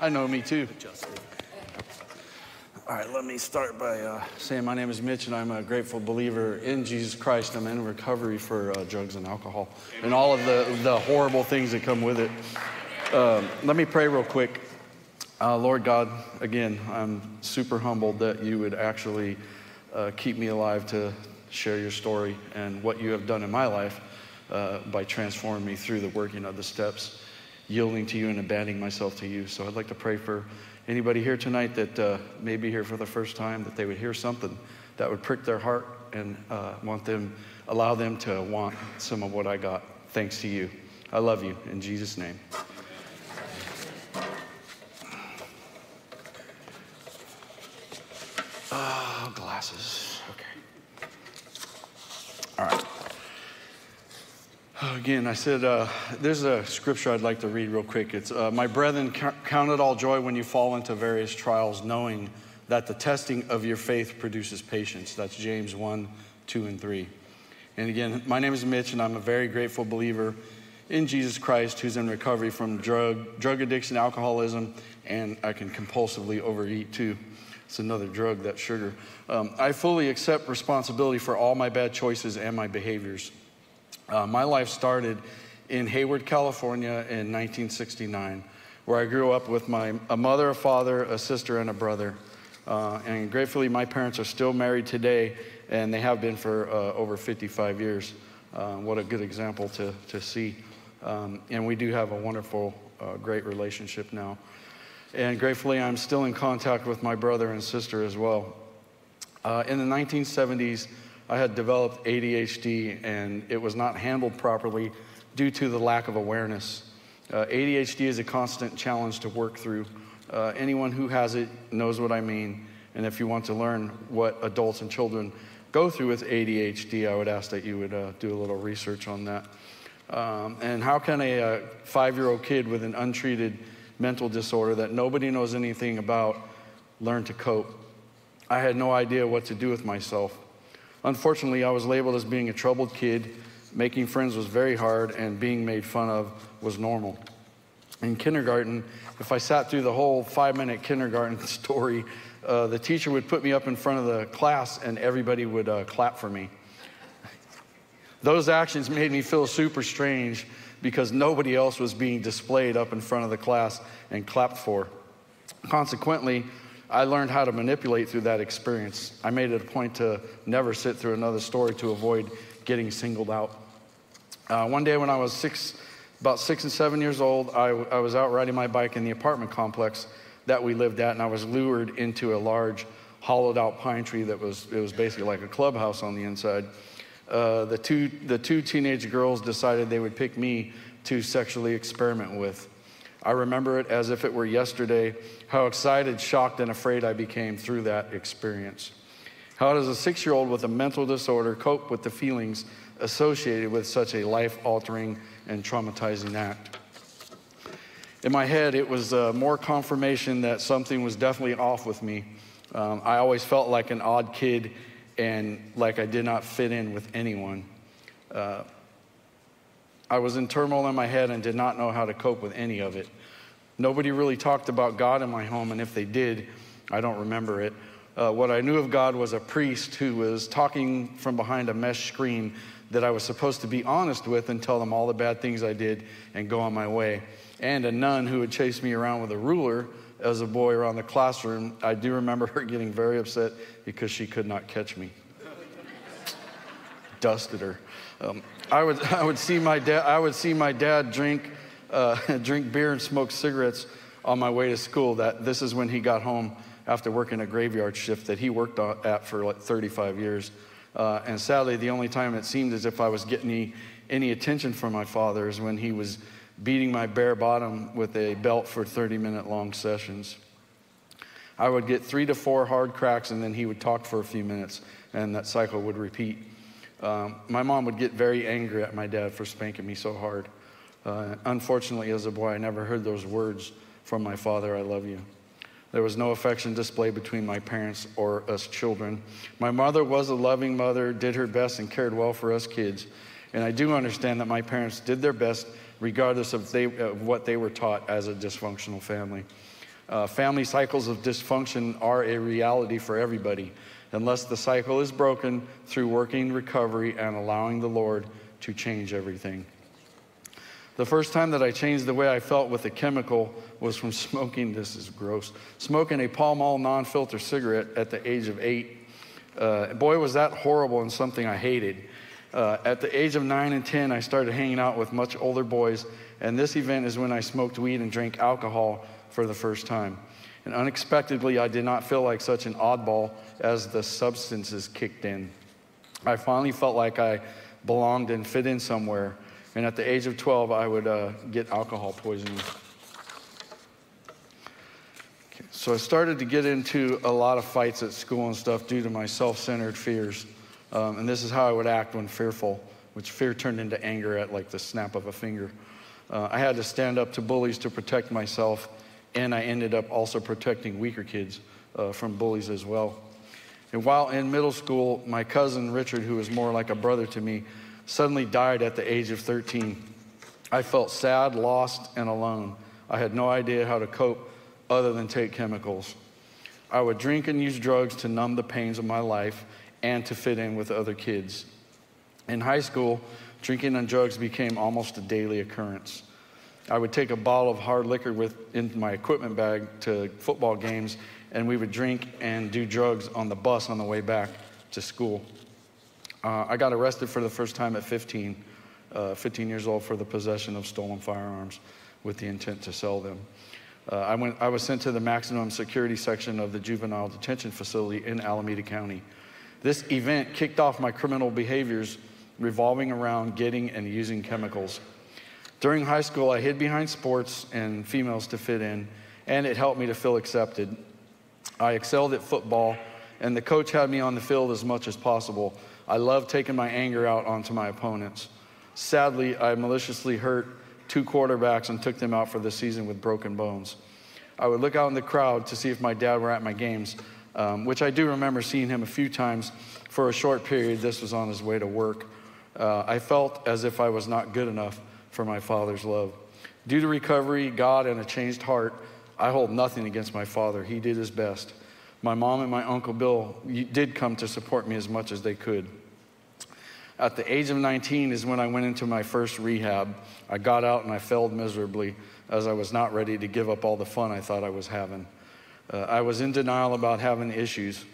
I know me too. All right, let me start by uh, saying my name is Mitch, and I'm a grateful believer in Jesus Christ. I'm in recovery for uh, drugs and alcohol and all of the, the horrible things that come with it. Um, let me pray real quick. Uh, Lord God, again, I'm super humbled that you would actually uh, keep me alive to share your story and what you have done in my life uh, by transforming me through the working of the steps, yielding to you and abandoning myself to you. So I'd like to pray for anybody here tonight that uh, may be here for the first time, that they would hear something that would prick their heart and uh, want them, allow them to want some of what I got. Thanks to you. I love you in Jesus' name. Oh, glasses. Okay. All right. Again, I said, uh, there's a scripture I'd like to read real quick. It's, uh, My brethren, count it all joy when you fall into various trials, knowing that the testing of your faith produces patience. That's James 1, 2, and 3. And again, my name is Mitch, and I'm a very grateful believer in Jesus Christ who's in recovery from drug, drug addiction, alcoholism, and I can compulsively overeat too. It's another drug, that sugar. Um, I fully accept responsibility for all my bad choices and my behaviors. Uh, my life started in Hayward, California in 1969, where I grew up with my, a mother, a father, a sister, and a brother. Uh, and gratefully, my parents are still married today, and they have been for uh, over 55 years. Uh, what a good example to, to see. Um, and we do have a wonderful, uh, great relationship now. And gratefully, I'm still in contact with my brother and sister as well. Uh, in the 1970s, I had developed ADHD and it was not handled properly due to the lack of awareness. Uh, ADHD is a constant challenge to work through. Uh, anyone who has it knows what I mean. And if you want to learn what adults and children go through with ADHD, I would ask that you would uh, do a little research on that. Um, and how can a, a uh, five year old kid with an untreated mental disorder that nobody knows anything about learn to cope? I had no idea what to do with myself. Unfortunately, I was labeled as being a troubled kid. Making friends was very hard, and being made fun of was normal. In kindergarten, if I sat through the whole five minute kindergarten story, uh, the teacher would put me up in front of the class and everybody would uh, clap for me. Those actions made me feel super strange because nobody else was being displayed up in front of the class and clapped for. Consequently, I learned how to manipulate through that experience. I made it a point to never sit through another story to avoid getting singled out. Uh, one day when I was six, about six and seven years old, I, I was out riding my bike in the apartment complex that we lived at, and I was lured into a large hollowed out pine tree that was, it was basically like a clubhouse on the inside. Uh, the, two, the two teenage girls decided they would pick me to sexually experiment with. I remember it as if it were yesterday, how excited, shocked, and afraid I became through that experience. How does a six year old with a mental disorder cope with the feelings associated with such a life altering and traumatizing act? In my head, it was uh, more confirmation that something was definitely off with me. Um, I always felt like an odd kid and like I did not fit in with anyone. Uh, I was in turmoil in my head and did not know how to cope with any of it. Nobody really talked about God in my home, and if they did, I don't remember it. Uh, what I knew of God was a priest who was talking from behind a mesh screen that I was supposed to be honest with and tell them all the bad things I did and go on my way. And a nun who would chase me around with a ruler as a boy around the classroom. I do remember her getting very upset because she could not catch me. Dusted her. Um, I would, I would see my dad, I would see my dad drink, uh, drink beer and smoke cigarettes on my way to school. That this is when he got home after working a graveyard shift that he worked at for like 35 years. Uh, and sadly, the only time it seemed as if I was getting any, any attention from my father is when he was beating my bare bottom with a belt for 30 minute long sessions. I would get three to four hard cracks, and then he would talk for a few minutes, and that cycle would repeat. Um, my mom would get very angry at my dad for spanking me so hard. Uh, unfortunately, as a boy, I never heard those words from my father, I love you. There was no affection displayed between my parents or us children. My mother was a loving mother, did her best, and cared well for us kids. And I do understand that my parents did their best regardless of, they, of what they were taught as a dysfunctional family. Uh, family cycles of dysfunction are a reality for everybody unless the cycle is broken through working recovery and allowing the Lord to change everything. The first time that I changed the way I felt with a chemical was from smoking, this is gross, smoking a Pall Mall non filter cigarette at the age of eight. Uh, boy, was that horrible and something I hated. Uh, at the age of nine and 10, I started hanging out with much older boys, and this event is when I smoked weed and drank alcohol for the first time. And unexpectedly, I did not feel like such an oddball as the substances kicked in. I finally felt like I belonged and fit in somewhere. And at the age of 12, I would uh, get alcohol poisoning. So I started to get into a lot of fights at school and stuff due to my self centered fears. Um, and this is how I would act when fearful, which fear turned into anger at like the snap of a finger. Uh, I had to stand up to bullies to protect myself, and I ended up also protecting weaker kids uh, from bullies as well. And while in middle school, my cousin Richard, who was more like a brother to me, suddenly died at the age of 13. I felt sad, lost, and alone. I had no idea how to cope other than take chemicals. I would drink and use drugs to numb the pains of my life and to fit in with other kids. In high school, drinking and drugs became almost a daily occurrence. I would take a bottle of hard liquor with in my equipment bag to football games, and we would drink and do drugs on the bus on the way back to school. Uh, I got arrested for the first time at 15, uh, 15 years old, for the possession of stolen firearms with the intent to sell them. Uh, I, went, I was sent to the maximum security section of the juvenile detention facility in Alameda County. This event kicked off my criminal behaviors revolving around getting and using chemicals. During high school, I hid behind sports and females to fit in, and it helped me to feel accepted. I excelled at football, and the coach had me on the field as much as possible. I loved taking my anger out onto my opponents. Sadly, I maliciously hurt two quarterbacks and took them out for the season with broken bones. I would look out in the crowd to see if my dad were at my games, um, which I do remember seeing him a few times for a short period. This was on his way to work. Uh, I felt as if I was not good enough for my father's love. Due to recovery, God, and a changed heart, I hold nothing against my father. He did his best. My mom and my uncle Bill did come to support me as much as they could. At the age of 19 is when I went into my first rehab. I got out and I failed miserably as I was not ready to give up all the fun I thought I was having. Uh, I was in denial about having issues.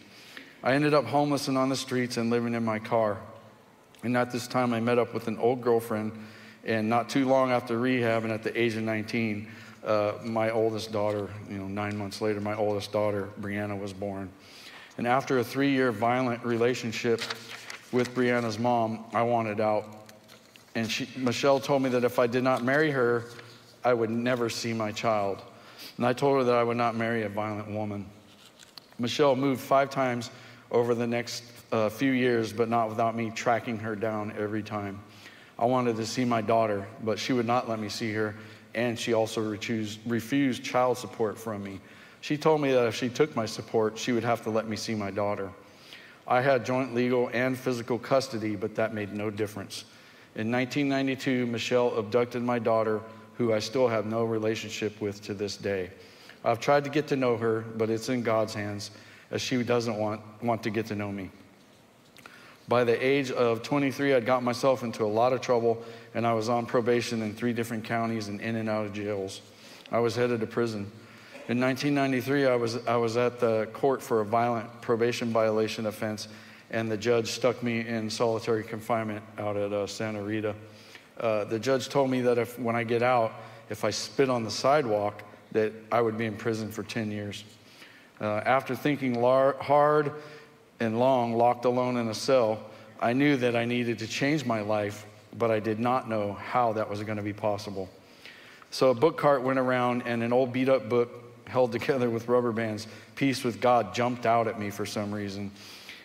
I ended up homeless and on the streets and living in my car. And at this time, I met up with an old girlfriend. And not too long after rehab, and at the age of 19, uh, my oldest daughter, you know, nine months later, my oldest daughter, Brianna, was born. And after a three year violent relationship with Brianna's mom, I wanted out. And she, Michelle told me that if I did not marry her, I would never see my child. And I told her that I would not marry a violent woman. Michelle moved five times over the next uh, few years, but not without me tracking her down every time. I wanted to see my daughter, but she would not let me see her, and she also refused, child support from me. She told me that if she took my support, she would have to let me see my daughter. I had joint legal and physical custody, but that made no difference. In 1992, Michelle abducted my daughter who I still have no relationship with to this day. I've tried to get to know her, but it's in God's hands as she doesn't want, want to get to know me. By the age of 23, I'd got myself into a lot of trouble, and I was on probation in three different counties and in and out of jails. I was headed to prison. In 1993, I was, I was at the court for a violent probation violation offense, and the judge stuck me in solitary confinement out at uh, Santa Rita. Uh, the judge told me that if when I get out, if I spit on the sidewalk, that I would be in prison for 10 years. Uh, after thinking lar- hard and long, locked alone in a cell, I knew that I needed to change my life, but I did not know how that was going to be possible. So a book cart went around, and an old beat up book held together with rubber bands, Peace with God, jumped out at me for some reason.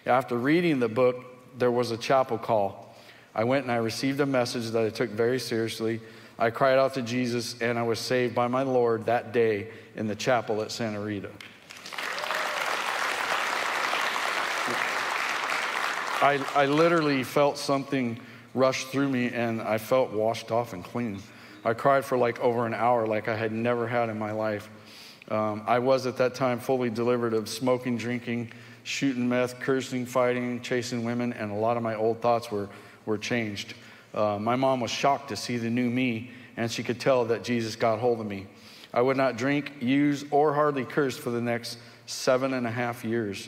After reading the book, there was a chapel call. I went and I received a message that I took very seriously. I cried out to Jesus, and I was saved by my Lord that day in the chapel at Santa Rita. I, I literally felt something rush through me, and I felt washed off and clean. I cried for like over an hour, like I had never had in my life. Um, I was at that time fully delivered of smoking, drinking, shooting meth, cursing, fighting, chasing women, and a lot of my old thoughts were, were changed. Uh, my mom was shocked to see the new me, and she could tell that Jesus got hold of me. I would not drink, use, or hardly curse for the next seven and a half years.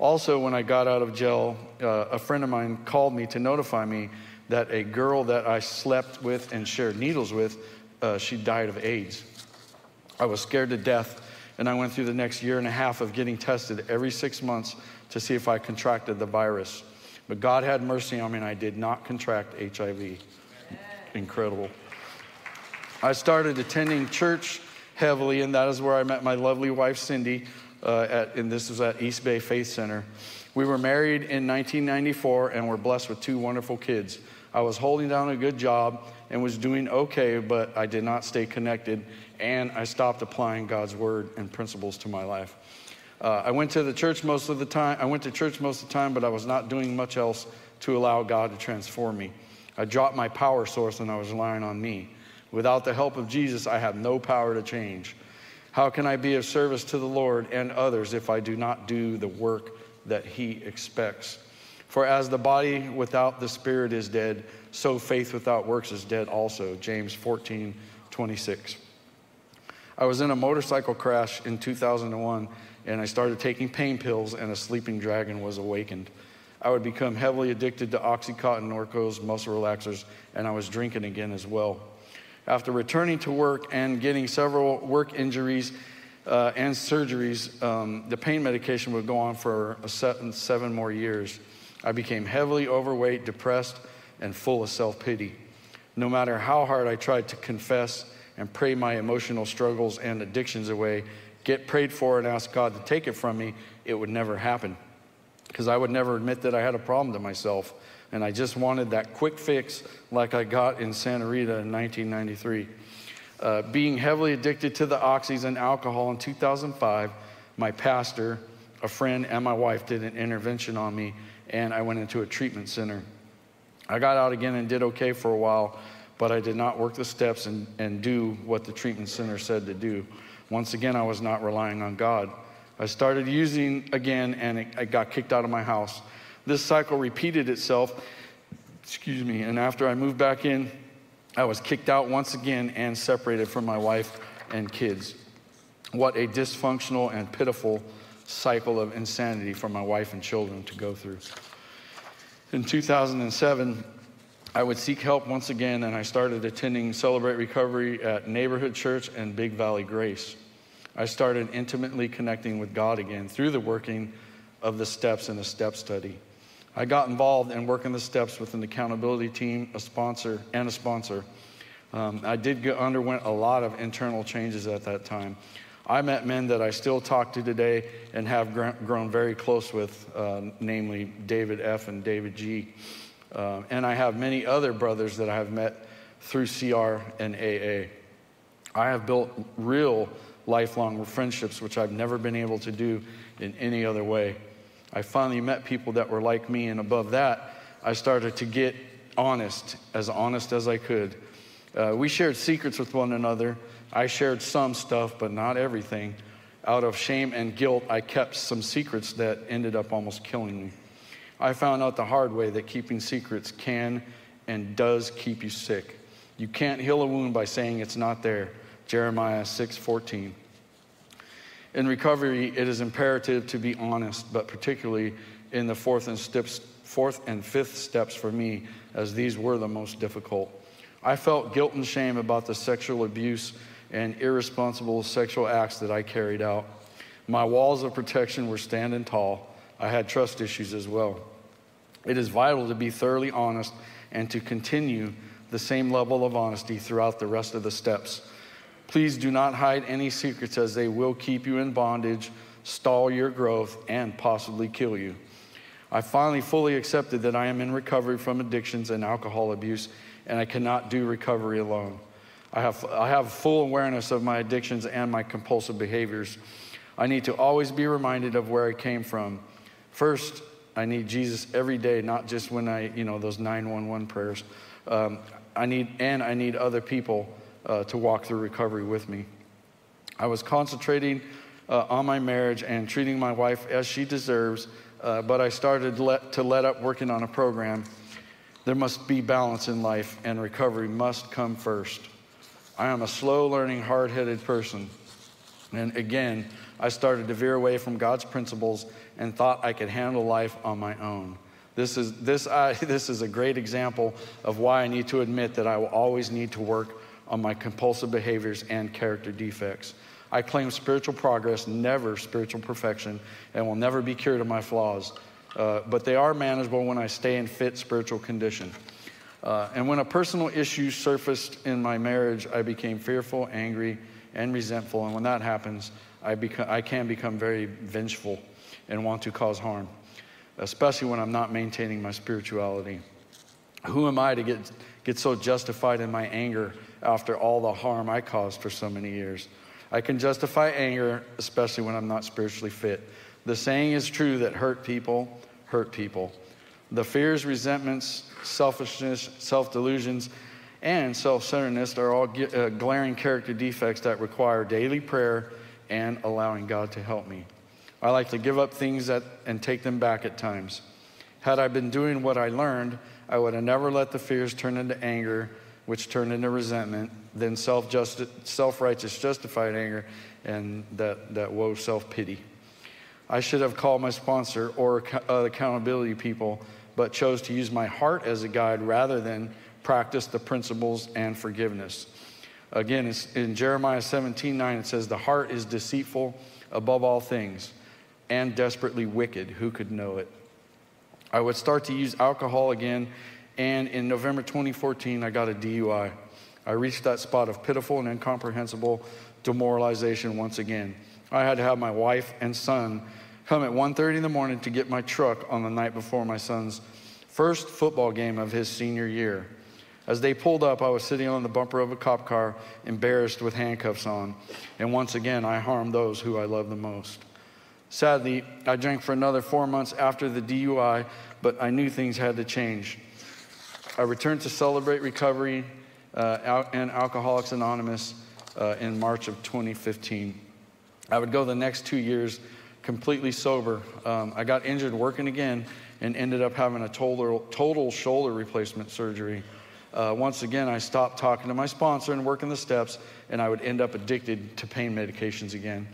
Also, when I got out of jail, uh, a friend of mine called me to notify me that a girl that I slept with and shared needles with, uh, she died of AIDS. I was scared to death, and I went through the next year and a half of getting tested every six months to see if I contracted the virus. But God had mercy on me, and I did not contract HIV. Incredible. I started attending church heavily, and that is where I met my lovely wife, Cindy, uh, at, and this was at East Bay Faith Center. We were married in 1994 and were blessed with two wonderful kids. I was holding down a good job and was doing okay, but I did not stay connected, and I stopped applying God's word and principles to my life. Uh, I went to the church most of the time. I went to church most of the time, but I was not doing much else to allow God to transform me. I dropped my power source and I was relying on me. Without the help of Jesus, I have no power to change. How can I be of service to the Lord and others if I do not do the work that He expects? For as the body without the spirit is dead, so faith without works is dead also. James 14, 26. I was in a motorcycle crash in 2001 and I started taking pain pills, and a sleeping dragon was awakened. I would become heavily addicted to Oxycontin, Norcos, muscle relaxers, and I was drinking again as well. After returning to work and getting several work injuries uh, and surgeries, um, the pain medication would go on for seven, seven more years. I became heavily overweight, depressed, and full of self pity. No matter how hard I tried to confess and pray my emotional struggles and addictions away, get prayed for, and ask God to take it from me, it would never happen. Because I would never admit that I had a problem to myself. And I just wanted that quick fix like I got in Santa Rita in 1993. Uh, being heavily addicted to the oxys and alcohol in 2005, my pastor, a friend, and my wife did an intervention on me, and I went into a treatment center. I got out again and did okay for a while, but I did not work the steps and, and do what the treatment center said to do. Once again, I was not relying on God. I started using again, and I got kicked out of my house. This cycle repeated itself, excuse me, and after I moved back in, I was kicked out once again and separated from my wife and kids. What a dysfunctional and pitiful cycle of insanity for my wife and children to go through. In 2007, I would seek help once again, and I started attending Celebrate Recovery at Neighborhood Church and Big Valley Grace. I started intimately connecting with God again through the working of the steps in a step study. I got involved in working the steps with an accountability team, a sponsor, and a sponsor. Um, I did go, underwent a lot of internal changes at that time. I met men that I still talk to today and have gr- grown very close with, uh, namely David F. and David G. Uh, and I have many other brothers that I have met through CR and AA. I have built real lifelong friendships, which I've never been able to do in any other way. I finally met people that were like me, and above that, I started to get honest, as honest as I could. Uh, we shared secrets with one another. I shared some stuff, but not everything. Out of shame and guilt, I kept some secrets that ended up almost killing me. I found out the hard way that keeping secrets can and does keep you sick. You can't heal a wound by saying it's not there. Jeremiah 6:14. In recovery, it is imperative to be honest, but particularly in the fourth and, steps, fourth and fifth steps for me, as these were the most difficult. I felt guilt and shame about the sexual abuse and irresponsible sexual acts that I carried out. My walls of protection were standing tall. I had trust issues as well. It is vital to be thoroughly honest and to continue the same level of honesty throughout the rest of the steps. Please do not hide any secrets, as they will keep you in bondage, stall your growth, and possibly kill you. I finally fully accepted that I am in recovery from addictions and alcohol abuse, and I cannot do recovery alone. I have, I have full awareness of my addictions and my compulsive behaviors. I need to always be reminded of where I came from. First, I need Jesus every day, not just when I, you know, those 911 prayers. Um, I need, and I need other people uh, to walk through recovery with me. I was concentrating uh, on my marriage and treating my wife as she deserves, uh, but I started let, to let up working on a program. There must be balance in life, and recovery must come first. I am a slow learning, hard headed person. And again, I started to veer away from God's principles and thought I could handle life on my own. This is, this, I, this is a great example of why I need to admit that I will always need to work on my compulsive behaviors and character defects. I claim spiritual progress, never spiritual perfection, and will never be cured of my flaws. Uh, but they are manageable when I stay in fit spiritual condition. Uh, and when a personal issue surfaced in my marriage, I became fearful, angry, and resentful. And when that happens, I, I can become very vengeful and want to cause harm, especially when I'm not maintaining my spirituality. Who am I to get, get so justified in my anger after all the harm I caused for so many years? I can justify anger, especially when I'm not spiritually fit. The saying is true that hurt people hurt people. The fears, resentments, selfishness, self delusions, and self centeredness are all uh, glaring character defects that require daily prayer and allowing God to help me. I like to give up things that, and take them back at times. Had I been doing what I learned, I would have never let the fears turn into anger, which turned into resentment, then self righteous justified anger, and that, that woe self pity. I should have called my sponsor or uh, accountability people, but chose to use my heart as a guide rather than practice the principles and forgiveness. Again, in Jeremiah 17 9, it says, The heart is deceitful above all things and desperately wicked. Who could know it? I would start to use alcohol again, and in November 2014, I got a DUI. I reached that spot of pitiful and incomprehensible demoralization once again. I had to have my wife and son come at 1:30 in the morning to get my truck on the night before my son's first football game of his senior year. As they pulled up, I was sitting on the bumper of a cop car, embarrassed with handcuffs on. And once again, I harmed those who I love the most. Sadly, I drank for another four months after the DUI, but I knew things had to change. I returned to celebrate recovery uh, and Alcoholics Anonymous uh, in March of 2015. I would go the next two years completely sober. Um, I got injured working again and ended up having a total, total shoulder replacement surgery uh, once again, I stopped talking to my sponsor and working the steps, and I would end up addicted to pain medications again.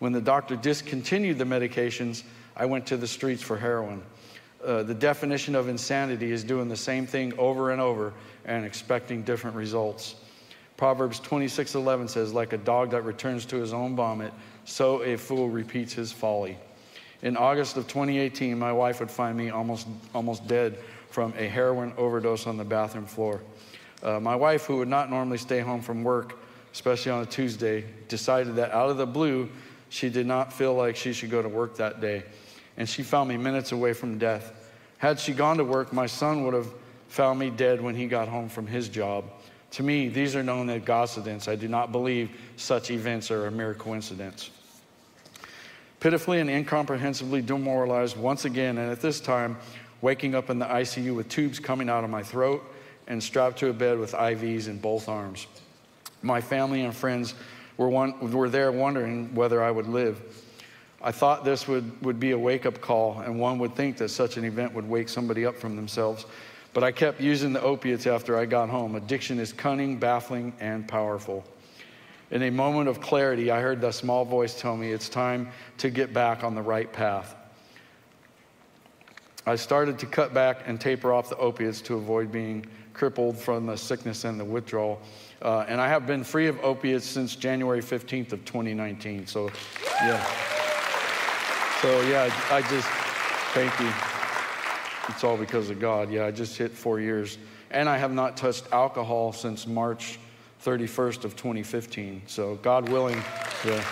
When the doctor discontinued the medications, I went to the streets for heroin. Uh, the definition of insanity is doing the same thing over and over and expecting different results. Proverbs 26:11 says, "Like a dog that returns to his own vomit, so a fool repeats his folly." In August of 2018, my wife would find me almost almost dead from a heroin overdose on the bathroom floor. Uh, my wife, who would not normally stay home from work, especially on a Tuesday, decided that out of the blue, she did not feel like she should go to work that day. And she found me minutes away from death. Had she gone to work, my son would have found me dead when he got home from his job. To me, these are known as incidents. I do not believe such events are a mere coincidence. Pitifully and incomprehensibly demoralized once again, and at this time, waking up in the ICU with tubes coming out of my throat and strapped to a bed with IVs in both arms. My family and friends were, one, were there wondering whether I would live. I thought this would, would be a wake up call, and one would think that such an event would wake somebody up from themselves. But I kept using the opiates after I got home. Addiction is cunning, baffling, and powerful. In a moment of clarity, I heard that small voice tell me it's time to get back on the right path. I started to cut back and taper off the opiates to avoid being crippled from the sickness and the withdrawal. Uh, and I have been free of opiates since January 15th of 2019. So, yeah. So, yeah, I just, thank you. It's all because of God. Yeah, I just hit four years. And I have not touched alcohol since March 31st of 2015. So, God willing, yeah.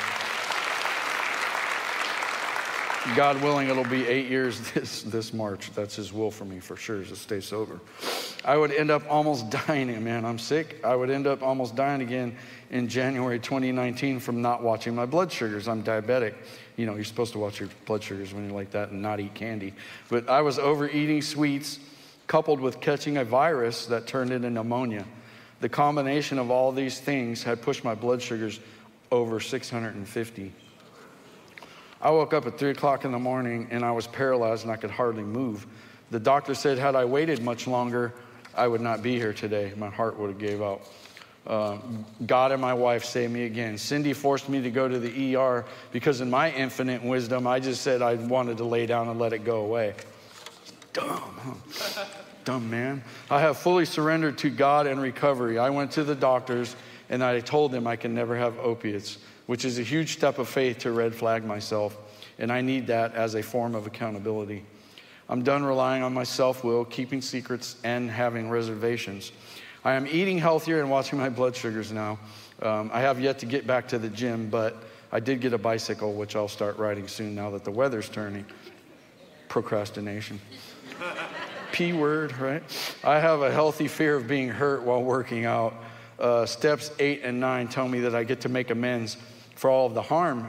God willing, it'll be eight years this, this March. That's His will for me, for sure, is to stay sober. I would end up almost dying, man. I'm sick. I would end up almost dying again in January 2019 from not watching my blood sugars. I'm diabetic. You know, you're supposed to watch your blood sugars when you're like that and not eat candy. But I was overeating sweets coupled with catching a virus that turned into pneumonia. The combination of all these things had pushed my blood sugars over 650. I woke up at 3 o'clock in the morning and I was paralyzed and I could hardly move. The doctor said, had I waited much longer, I would not be here today. My heart would have gave out. Uh, God and my wife saved me again. Cindy forced me to go to the ER because, in my infinite wisdom, I just said I wanted to lay down and let it go away. Dumb, huh? Dumb man. I have fully surrendered to God and recovery. I went to the doctors and I told them I can never have opiates, which is a huge step of faith to red flag myself. And I need that as a form of accountability. I'm done relying on my self will, keeping secrets, and having reservations. I am eating healthier and watching my blood sugars now. Um, I have yet to get back to the gym, but I did get a bicycle, which I'll start riding soon now that the weather's turning. Procrastination. P word, right? I have a healthy fear of being hurt while working out. Uh, steps eight and nine tell me that I get to make amends for all of the harm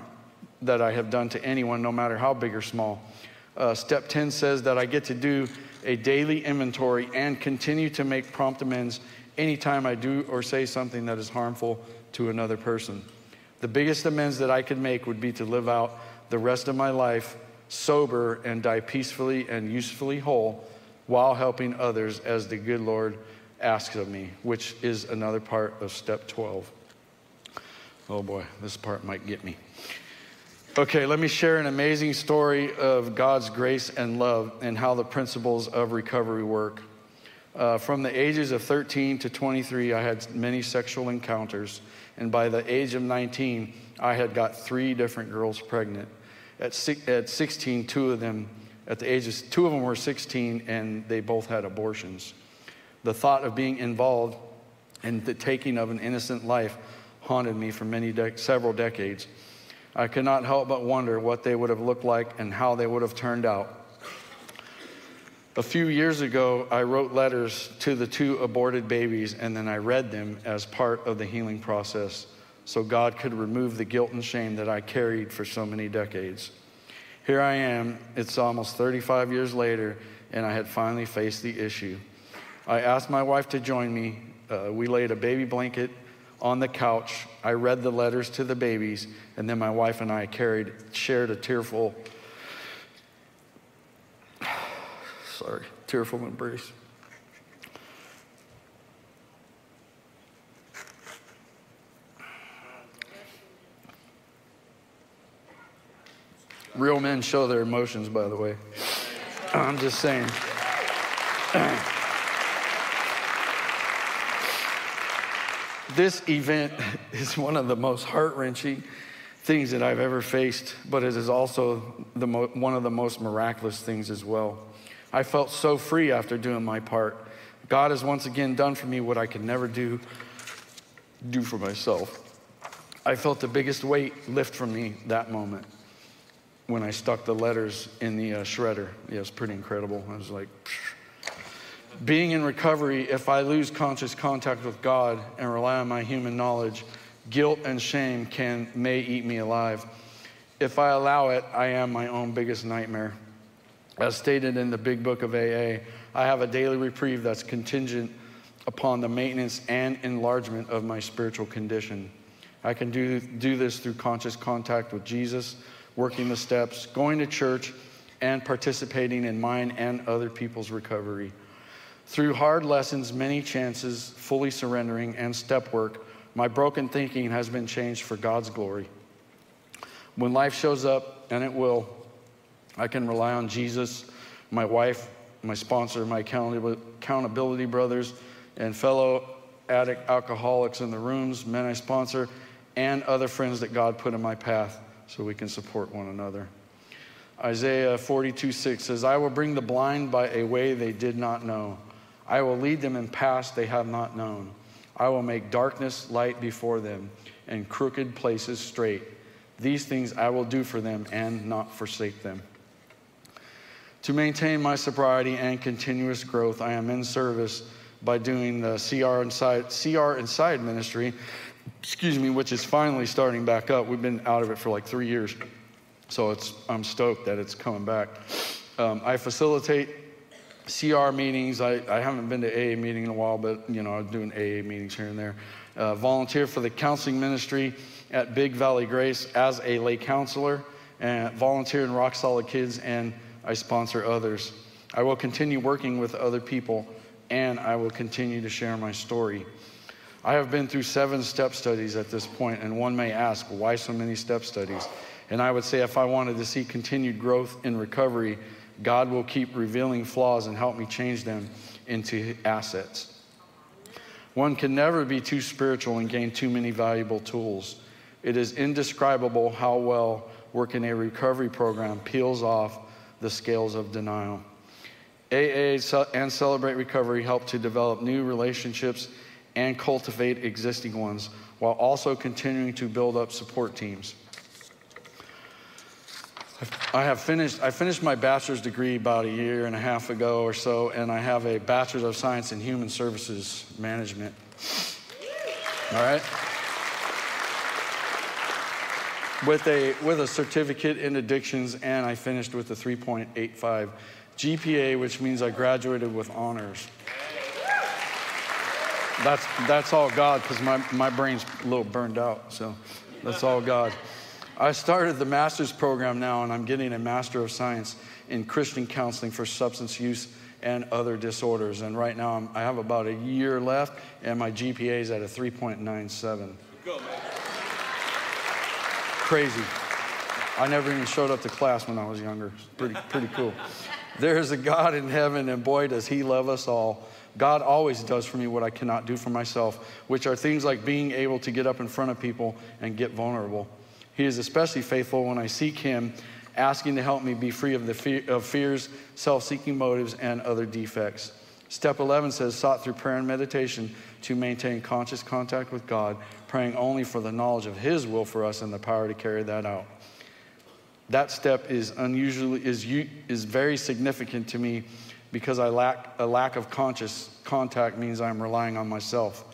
that I have done to anyone, no matter how big or small. Uh, step 10 says that I get to do a daily inventory and continue to make prompt amends anytime I do or say something that is harmful to another person. The biggest amends that I could make would be to live out the rest of my life sober and die peacefully and usefully whole while helping others as the good Lord asks of me, which is another part of step 12. Oh boy, this part might get me. Okay, let me share an amazing story of God's grace and love and how the principles of recovery work. Uh, from the ages of 13 to 23, I had many sexual encounters. And by the age of 19, I had got three different girls pregnant. At, at 16, two of them, at the ages, two of them were 16 and they both had abortions. The thought of being involved in the taking of an innocent life haunted me for many, de- several decades. I could not help but wonder what they would have looked like and how they would have turned out. A few years ago, I wrote letters to the two aborted babies and then I read them as part of the healing process so God could remove the guilt and shame that I carried for so many decades. Here I am, it's almost 35 years later, and I had finally faced the issue. I asked my wife to join me. Uh, we laid a baby blanket on the couch. I read the letters to the babies, and then my wife and I carried, shared a tearful sorry, tearful embrace. Real men show their emotions, by the way. I'm just saying. this event is one of the most heart wrenching things that I've ever faced, but it is also the mo- one of the most miraculous things as well. I felt so free after doing my part. God has once again done for me what I could never do do for myself. I felt the biggest weight lift from me that moment when I stuck the letters in the uh, shredder. Yeah, it's pretty incredible. I was like, Psh. Being in recovery, if I lose conscious contact with God and rely on my human knowledge, guilt and shame can may eat me alive. If I allow it, I am my own biggest nightmare. As stated in the big book of AA, I have a daily reprieve that's contingent upon the maintenance and enlargement of my spiritual condition. I can do, do this through conscious contact with Jesus, working the steps, going to church, and participating in mine and other people's recovery. Through hard lessons, many chances, fully surrendering, and step work, my broken thinking has been changed for God's glory. When life shows up, and it will, I can rely on Jesus, my wife, my sponsor, my accountability brothers, and fellow addict alcoholics in the rooms, men I sponsor, and other friends that God put in my path so we can support one another. Isaiah 42 6 says, I will bring the blind by a way they did not know. I will lead them in paths they have not known. I will make darkness light before them and crooked places straight. These things I will do for them and not forsake them. To maintain my sobriety and continuous growth, I am in service by doing the CR Inside, CR Inside ministry, excuse me, which is finally starting back up. We've been out of it for like three years. So it's, I'm stoked that it's coming back. Um, I facilitate CR meetings. I, I haven't been to AA meeting in a while, but you know, I'm doing AA meetings here and there. Uh, volunteer for the counseling ministry at Big Valley Grace as a lay counselor, and volunteer in Rock Solid Kids, and I sponsor others. I will continue working with other people, and I will continue to share my story. I have been through seven step studies at this point, and one may ask, why so many step studies? And I would say, if I wanted to see continued growth in recovery, God will keep revealing flaws and help me change them into assets. One can never be too spiritual and gain too many valuable tools. It is indescribable how well working a recovery program peels off the scales of denial. AA and Celebrate Recovery help to develop new relationships and cultivate existing ones while also continuing to build up support teams. I have finished, I finished my bachelor's degree about a year and a half ago or so, and I have a bachelor's of science in human services management. All right? With a, with a certificate in addictions, and I finished with a 3.85 GPA, which means I graduated with honors. That's, that's all God, because my, my brain's a little burned out, so that's all God. I started the master's program now, and I'm getting a Master of Science in Christian Counseling for Substance Use and Other Disorders. And right now, I'm, i have about a year left, and my GPA is at a 3.97. Go, Crazy. I never even showed up to class when I was younger. Pretty, pretty cool. There is a God in heaven, and boy, does He love us all. God always does for me what I cannot do for myself, which are things like being able to get up in front of people and get vulnerable. He is especially faithful when I seek Him, asking to help me be free of the fear, of fears, self-seeking motives, and other defects. Step 11 says, sought through prayer and meditation to maintain conscious contact with God, praying only for the knowledge of His will for us and the power to carry that out. That step is unusually is is very significant to me because I lack a lack of conscious contact means I'm relying on myself.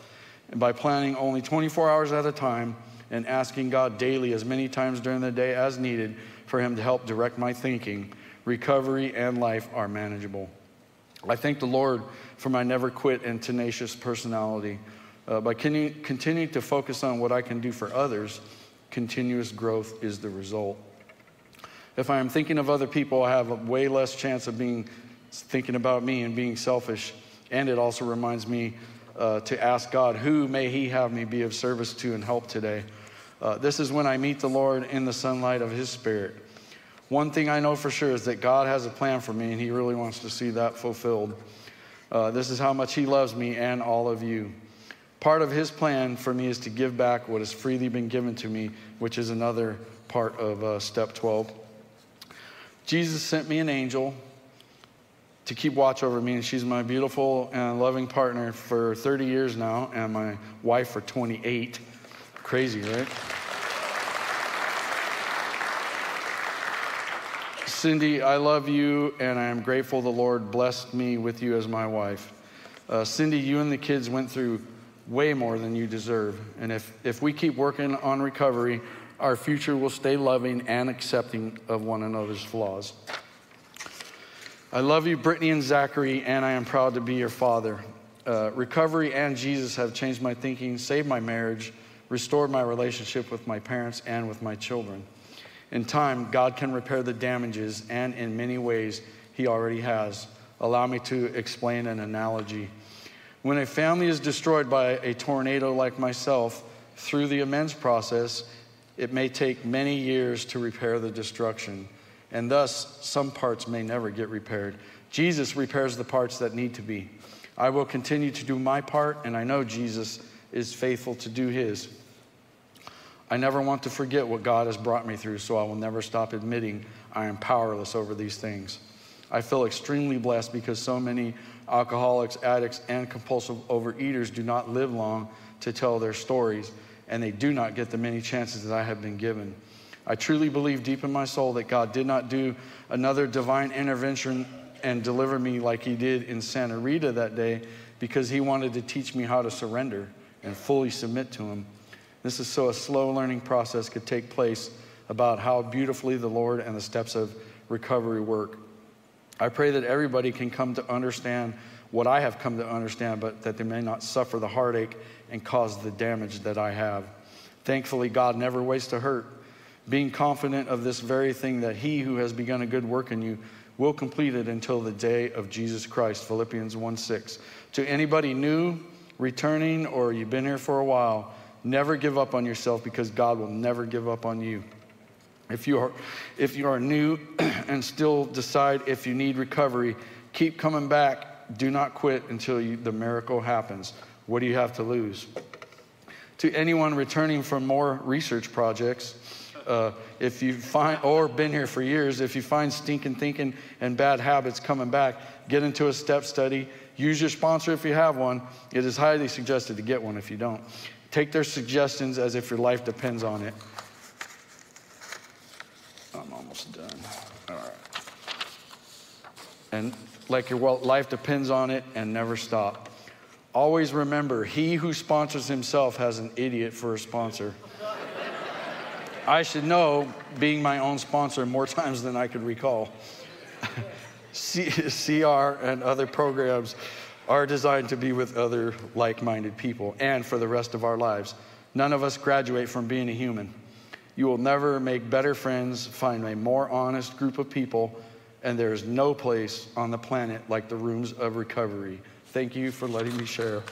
And by planning only 24 hours at a time, and asking God daily, as many times during the day as needed, for Him to help direct my thinking, recovery and life are manageable. I thank the Lord for my never quit and tenacious personality. Uh, by continuing to focus on what I can do for others, continuous growth is the result. If I am thinking of other people, I have a way less chance of being thinking about me and being selfish. And it also reminds me uh, to ask God, who may He have me be of service to and help today? Uh, this is when I meet the Lord in the sunlight of His Spirit. One thing I know for sure is that God has a plan for me, and He really wants to see that fulfilled. Uh, this is how much He loves me and all of you. Part of His plan for me is to give back what has freely been given to me, which is another part of uh, step 12. Jesus sent me an angel to keep watch over me, and she's my beautiful and loving partner for 30 years now, and my wife for 28. Crazy, right? Cindy, I love you, and I am grateful the Lord blessed me with you as my wife. Uh, Cindy, you and the kids went through way more than you deserve. And if, if we keep working on recovery, our future will stay loving and accepting of one another's flaws. I love you, Brittany and Zachary, and I am proud to be your father. Uh, recovery and Jesus have changed my thinking, saved my marriage, restored my relationship with my parents and with my children. In time, God can repair the damages, and in many ways, He already has. Allow me to explain an analogy. When a family is destroyed by a tornado like myself, through the amends process, it may take many years to repair the destruction and thus some parts may never get repaired. Jesus repairs the parts that need to be. I will continue to do my part, and I know Jesus is faithful to do his. I never want to forget what God has brought me through, so I will never stop admitting I am powerless over these things. I feel extremely blessed because so many alcoholics, addicts, and compulsive overeaters do not live long to tell their stories, and they do not get the many chances that I have been given. I truly believe deep in my soul that God did not do another divine intervention and deliver me like He did in Santa Rita that day because He wanted to teach me how to surrender and fully submit to Him. This is so a slow learning process could take place about how beautifully the Lord and the steps of recovery work. I pray that everybody can come to understand what I have come to understand, but that they may not suffer the heartache and cause the damage that I have. Thankfully, God never wastes a hurt. Being confident of this very thing, that He who has begun a good work in you will complete it until the day of Jesus Christ. Philippians 1 6. To anybody new, returning, or you've been here for a while, never give up on yourself because God will never give up on you. If you are, if you are new and still decide if you need recovery, keep coming back. Do not quit until you, the miracle happens. What do you have to lose? To anyone returning from more research projects, uh, if you find, or been here for years, if you find stinking thinking and bad habits coming back, get into a step study. Use your sponsor if you have one. It is highly suggested to get one if you don't. Take their suggestions as if your life depends on it. I'm almost done. All right. And like your life depends on it and never stop. Always remember, he who sponsors himself has an idiot for a sponsor. I should know, being my own sponsor more times than I could recall. CR and other programs are designed to be with other like minded people and for the rest of our lives. None of us graduate from being a human. You will never make better friends, find a more honest group of people, and there is no place on the planet like the rooms of recovery. Thank you for letting me share.